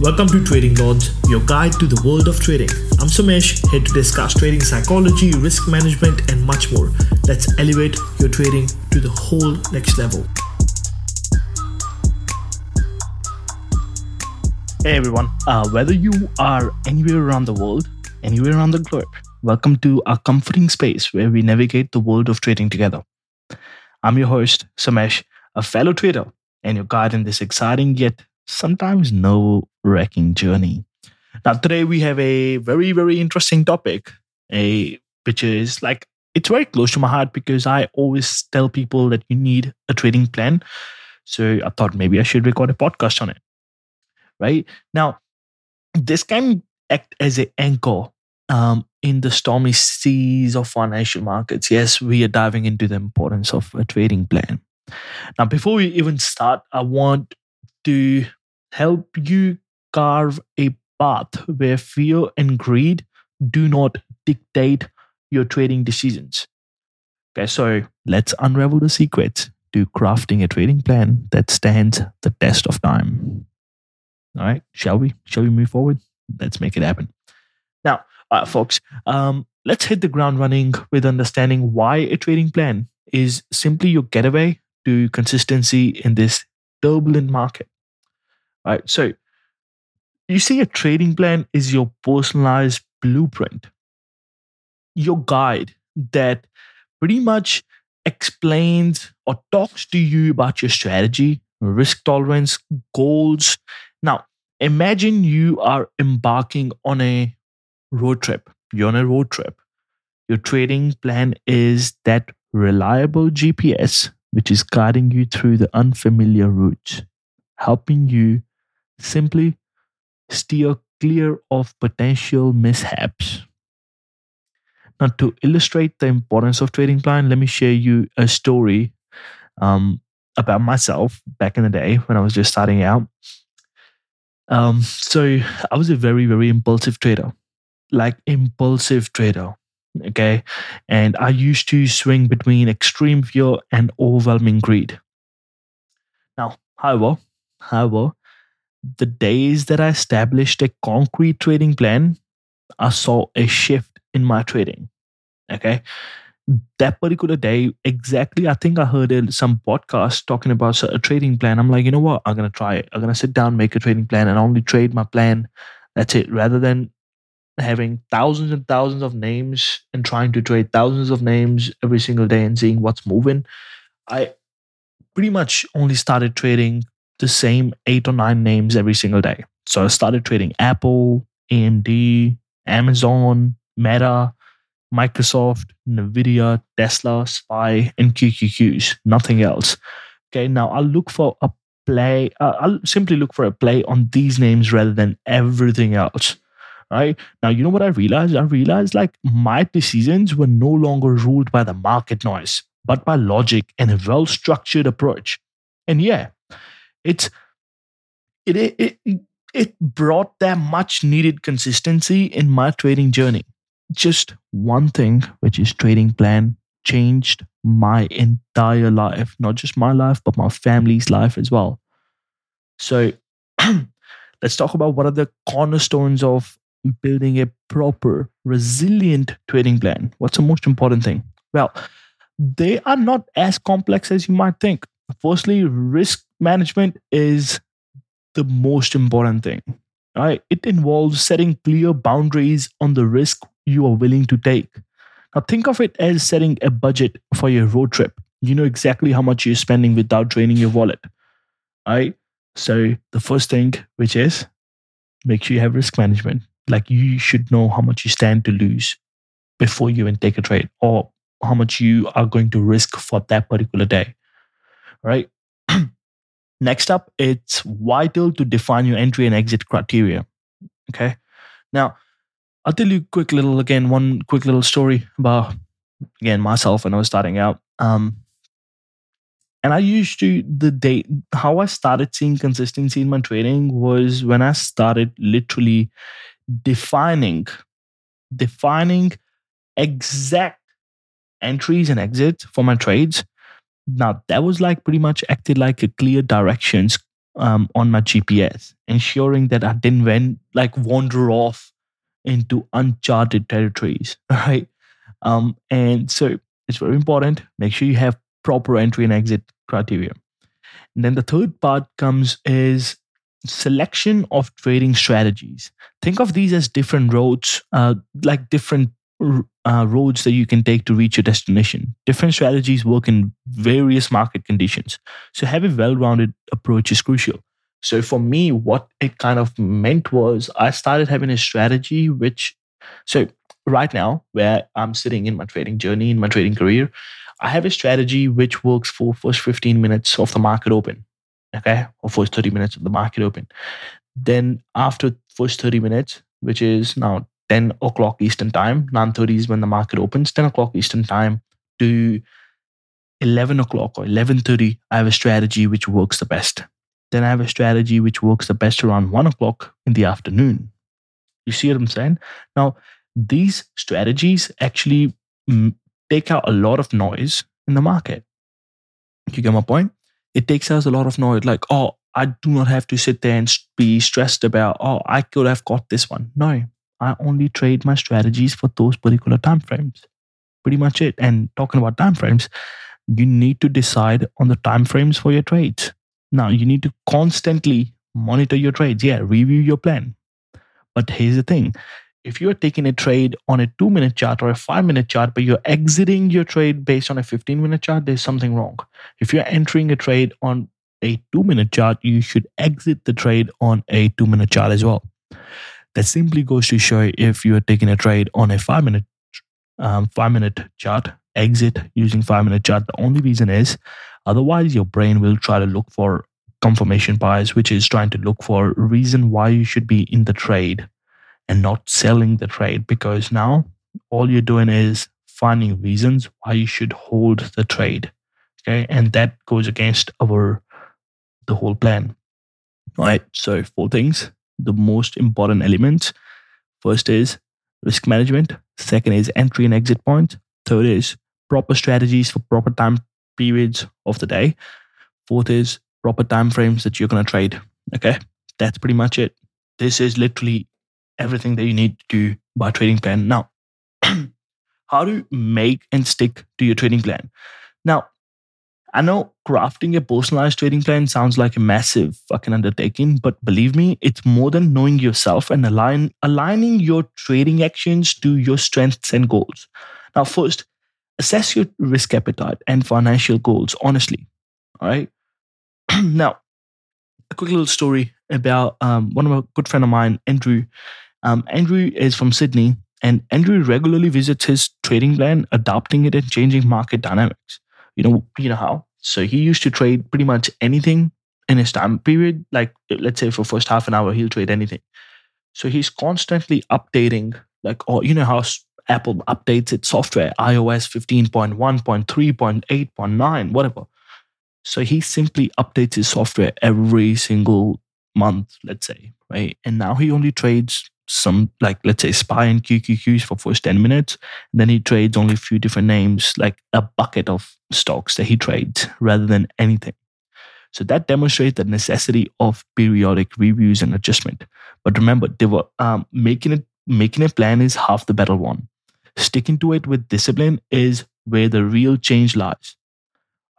Welcome to Trading Lords, your guide to the world of trading. I'm Sumesh, here to discuss trading psychology, risk management, and much more. Let's elevate your trading to the whole next level. Hey everyone, uh, whether you are anywhere around the world, anywhere around the globe, welcome to our comforting space where we navigate the world of trading together. I'm your host, Sumesh, a fellow trader, and your guide in this exciting yet sometimes no wrecking journey. Now, today we have a very, very interesting topic, a which is like it's very close to my heart because I always tell people that you need a trading plan. So I thought maybe I should record a podcast on it. Right now, this can act as an anchor um, in the stormy seas of financial markets. Yes, we are diving into the importance of a trading plan. Now, before we even start, I want to help you carve a path where fear and greed do not dictate your trading decisions. Okay, so let's unravel the secrets to crafting a trading plan that stands the test of time. All right, shall we? Shall we move forward? Let's make it happen. Now, uh, folks, um, let's hit the ground running with understanding why a trading plan is simply your getaway to consistency in this turbulent market. All right, so you see, a trading plan is your personalized blueprint, your guide that pretty much explains or talks to you about your strategy, risk tolerance, goals. Now, imagine you are embarking on a road trip. You're on a road trip. Your trading plan is that reliable GPS, which is guiding you through the unfamiliar routes, helping you simply steer clear of potential mishaps. Now, to illustrate the importance of trading plan, let me share you a story um, about myself back in the day when I was just starting out. Um, so I was a very, very impulsive trader, like impulsive trader. Okay. And I used to swing between extreme fear and overwhelming greed. Now, however, however, the days that I established a concrete trading plan, I saw a shift in my trading. Okay. That particular day, exactly, I think I heard some podcast talking about a trading plan. I'm like, you know what? I'm going to try it. I'm going to sit down, make a trading plan, and only trade my plan. That's it. Rather than having thousands and thousands of names and trying to trade thousands of names every single day and seeing what's moving, I pretty much only started trading the same eight or nine names every single day. So I started trading Apple, AMD, Amazon, Meta, Microsoft, Nvidia, Tesla, SPY, and QQQs. Nothing else. Okay, now I'll look for a play. Uh, I'll simply look for a play on these names rather than everything else. Right now, you know what I realized? I realized like my decisions were no longer ruled by the market noise, but by logic and a well structured approach. And yeah, it's it it it brought that much needed consistency in my trading journey. Just one thing, which is trading plan, changed my entire life, not just my life, but my family's life as well. So let's talk about what are the cornerstones of building a proper, resilient trading plan. What's the most important thing? Well, they are not as complex as you might think. Firstly, risk management is the most important thing. Right? It involves setting clear boundaries on the risk you are willing to take. Now, think of it as setting a budget for your road trip. You know exactly how much you're spending without draining your wallet. Right? So, the first thing, which is make sure you have risk management. Like, you should know how much you stand to lose before you even take a trade or how much you are going to risk for that particular day. Right? Next up, it's vital to define your entry and exit criteria. Okay. Now, I'll tell you quick little again, one quick little story about again myself when I was starting out. Um, and I used to the date how I started seeing consistency in my trading was when I started literally defining defining exact entries and exits for my trades now that was like pretty much acted like a clear directions um, on my GPS, ensuring that I didn't went, like wander off into uncharted territories, right? Um, and so it's very important. Make sure you have proper entry and exit criteria. And then the third part comes is selection of trading strategies. Think of these as different roads, uh, like different uh, roads that you can take to reach your destination. Different strategies work in various market conditions. So, having a well rounded approach is crucial. So, for me, what it kind of meant was I started having a strategy which, so right now, where I'm sitting in my trading journey, in my trading career, I have a strategy which works for first 15 minutes of the market open, okay, or first 30 minutes of the market open. Then after first 30 minutes, which is now 10 o'clock Eastern time, 9.30 is when the market opens, 10 o'clock Eastern time to 11 o'clock or 11.30, I have a strategy which works the best. Then I have a strategy which works the best around 1 o'clock in the afternoon. You see what I'm saying? Now, these strategies actually take out a lot of noise in the market. You get my point? It takes out a lot of noise. Like, oh, I do not have to sit there and be stressed about, oh, I could have got this one. No, I only trade my strategies for those particular time frames. Pretty much it. And talking about time frames, you need to decide on the time frames for your trades. Now, you need to constantly monitor your trades. Yeah, review your plan. But here's the thing if you're taking a trade on a two minute chart or a five minute chart, but you're exiting your trade based on a 15 minute chart, there's something wrong. If you're entering a trade on a two minute chart, you should exit the trade on a two minute chart as well. That simply goes to show if you're taking a trade on a five minute um, five minute chart, exit using five minute chart. The only reason is otherwise your brain will try to look for confirmation bias, which is trying to look for reason why you should be in the trade and not selling the trade because now all you're doing is finding reasons why you should hold the trade. Okay. And that goes against our the whole plan. All right. So four things. The most important elements. First is risk management. Second is entry and exit point. Third is proper strategies for proper time periods of the day. Fourth is proper time frames that you're going to trade. Okay. That's pretty much it. This is literally everything that you need to do by trading plan. Now, how to make and stick to your trading plan. Now, I know crafting a personalized trading plan sounds like a massive fucking undertaking, but believe me, it's more than knowing yourself and align, aligning your trading actions to your strengths and goals. Now, first, assess your risk appetite and financial goals honestly. All right. now, a quick little story about um, one of my good friend of mine, Andrew. Um, Andrew is from Sydney, and Andrew regularly visits his trading plan, adapting it and changing market dynamics. You know, you know how. So he used to trade pretty much anything in his time period. Like let's say for first half an hour, he'll trade anything. So he's constantly updating, like, oh, you know how Apple updates its software, iOS 15.1.3.8.9, whatever. So he simply updates his software every single month, let's say, right? And now he only trades some like let's say spy and QQQs for first 10 minutes. then he trades only a few different names, like a bucket of stocks that he trades rather than anything. So that demonstrates the necessity of periodic reviews and adjustment. But remember, they were, um, making it making a plan is half the battle won. Sticking to it with discipline is where the real change lies.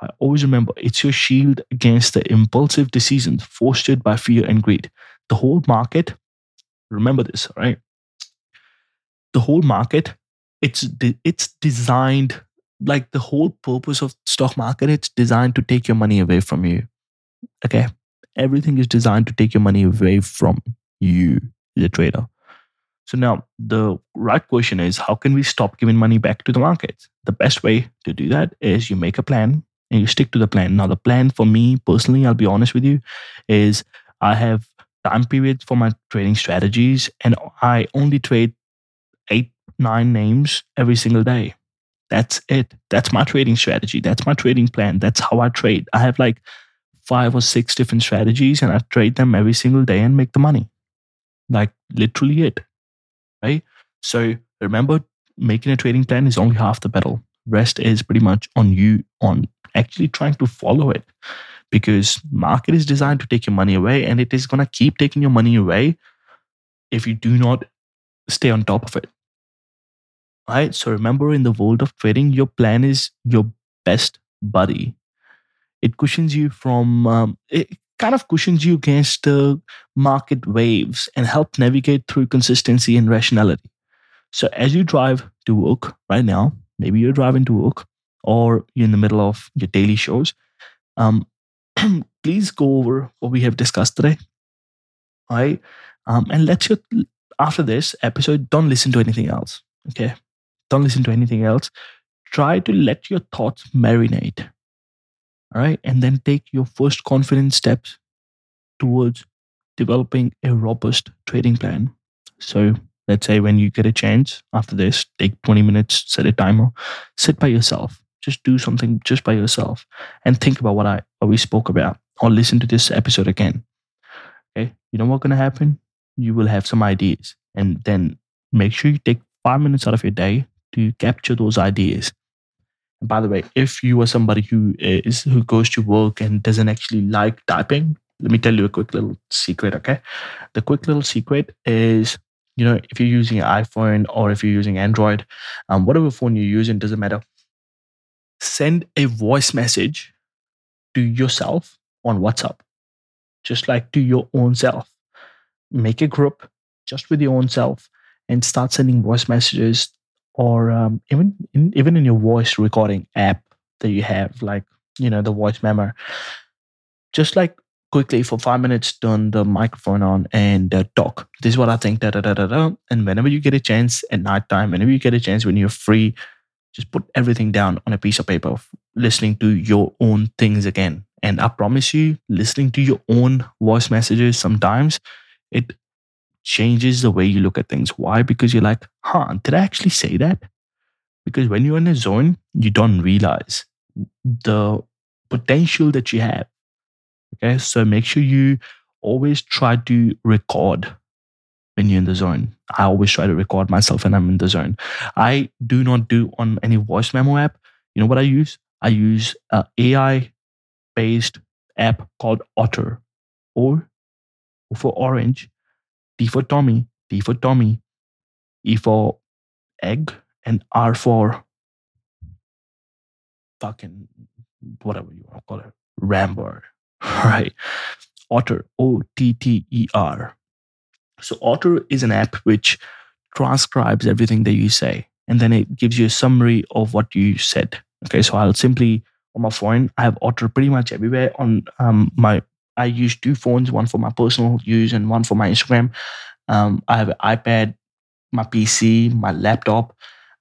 I always remember it's your shield against the impulsive decisions fostered by fear and greed. The whole market Remember this, right? The whole market, it's de- it's designed like the whole purpose of stock market. It's designed to take your money away from you. Okay, everything is designed to take your money away from you, the trader. So now the right question is how can we stop giving money back to the markets? The best way to do that is you make a plan and you stick to the plan. Now the plan for me personally, I'll be honest with you, is I have time period for my trading strategies, and I only trade eight, nine names every single day. That's it. That's my trading strategy. That's my trading plan. That's how I trade. I have like five or six different strategies, and I trade them every single day and make the money. Like literally it. Right. So remember, making a trading plan is only half the battle. Rest is pretty much on you on actually trying to follow it. Because market is designed to take your money away and it is going to keep taking your money away if you do not stay on top of it. Right? So remember in the world of trading, your plan is your best buddy. It cushions you from, um, it kind of cushions you against the market waves and help navigate through consistency and rationality. So as you drive to work right now, maybe you're driving to work or you're in the middle of your daily shows, um, please go over what we have discussed today. All right. Um, and let your, after this episode, don't listen to anything else. Okay. Don't listen to anything else. Try to let your thoughts marinate. All right. And then take your first confident steps towards developing a robust trading plan. So let's say when you get a chance after this, take 20 minutes, set a timer, sit by yourself, just do something just by yourself and think about what I what we spoke about or listen to this episode again. Okay. You know what's gonna happen? You will have some ideas. And then make sure you take five minutes out of your day to capture those ideas. And by the way, if you are somebody who is who goes to work and doesn't actually like typing, let me tell you a quick little secret, okay? The quick little secret is you know if you're using an iphone or if you're using android um, whatever phone you're using doesn't matter send a voice message to yourself on WhatsApp, just like to your own self. Make a group just with your own self and start sending voice messages or um, even in, even in your voice recording app that you have, like you know the voice memo. Just like quickly for five minutes, turn the microphone on and uh, talk. This is what I think. Da, da, da, da, da. And whenever you get a chance at night time, whenever you get a chance when you're free, just put everything down on a piece of paper, listening to your own things again. And I promise you, listening to your own voice messages sometimes it changes the way you look at things. Why? Because you're like, huh, did I actually say that? Because when you're in a zone, you don't realize the potential that you have. Okay. So make sure you always try to record when you're in the zone. I always try to record myself when I'm in the zone. I do not do on any voice memo app. You know what I use? I use an AI based app called Otter. Or for orange, T for Tommy, T for Tommy, E for egg, and R for fucking whatever you want to call it, Rambo. Right. Otter, O T T E R. So Otter is an app which transcribes everything that you say, and then it gives you a summary of what you said. Okay, so I'll simply on my phone, I have Otter pretty much everywhere. On um, my, I use two phones, one for my personal use and one for my Instagram. Um, I have an iPad, my PC, my laptop,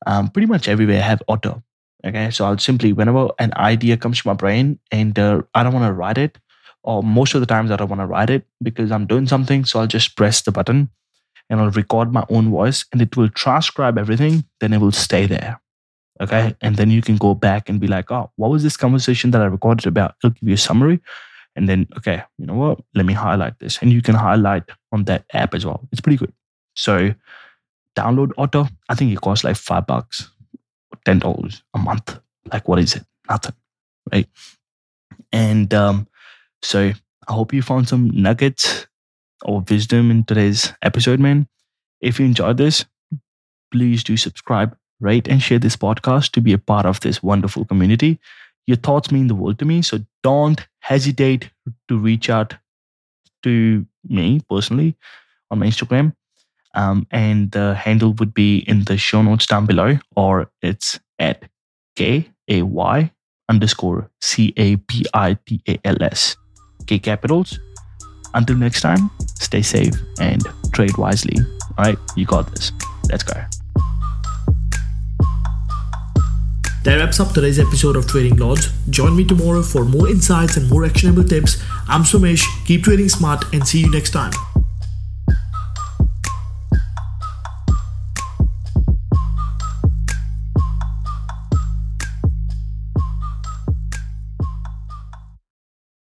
um, pretty much everywhere I have Otter. Okay, so I'll simply whenever an idea comes to my brain and uh, I don't want to write it, or most of the times that I want to write it because I'm doing something. So I'll just press the button and I'll record my own voice and it will transcribe everything. Then it will stay there. Okay. And then you can go back and be like, oh, what was this conversation that I recorded about? It'll give you a summary. And then, okay, you know what? Let me highlight this. And you can highlight on that app as well. It's pretty good. So download Otter. I think it costs like five bucks, ten dollars a month. Like what is it? Nothing. Right. And um, so I hope you found some nuggets or wisdom in today's episode, man. If you enjoyed this, please do subscribe, rate, and share this podcast to be a part of this wonderful community. Your thoughts mean the world to me. So don't hesitate to reach out to me personally on my Instagram. Um, and the handle would be in the show notes down below, or it's at K A Y underscore C A P I T A L S. K Capitals. Until next time, stay safe and trade wisely. All right, you got this. Let's go. That wraps up today's episode of Trading Lords. Join me tomorrow for more insights and more actionable tips. I'm Sumesh. Keep trading smart and see you next time.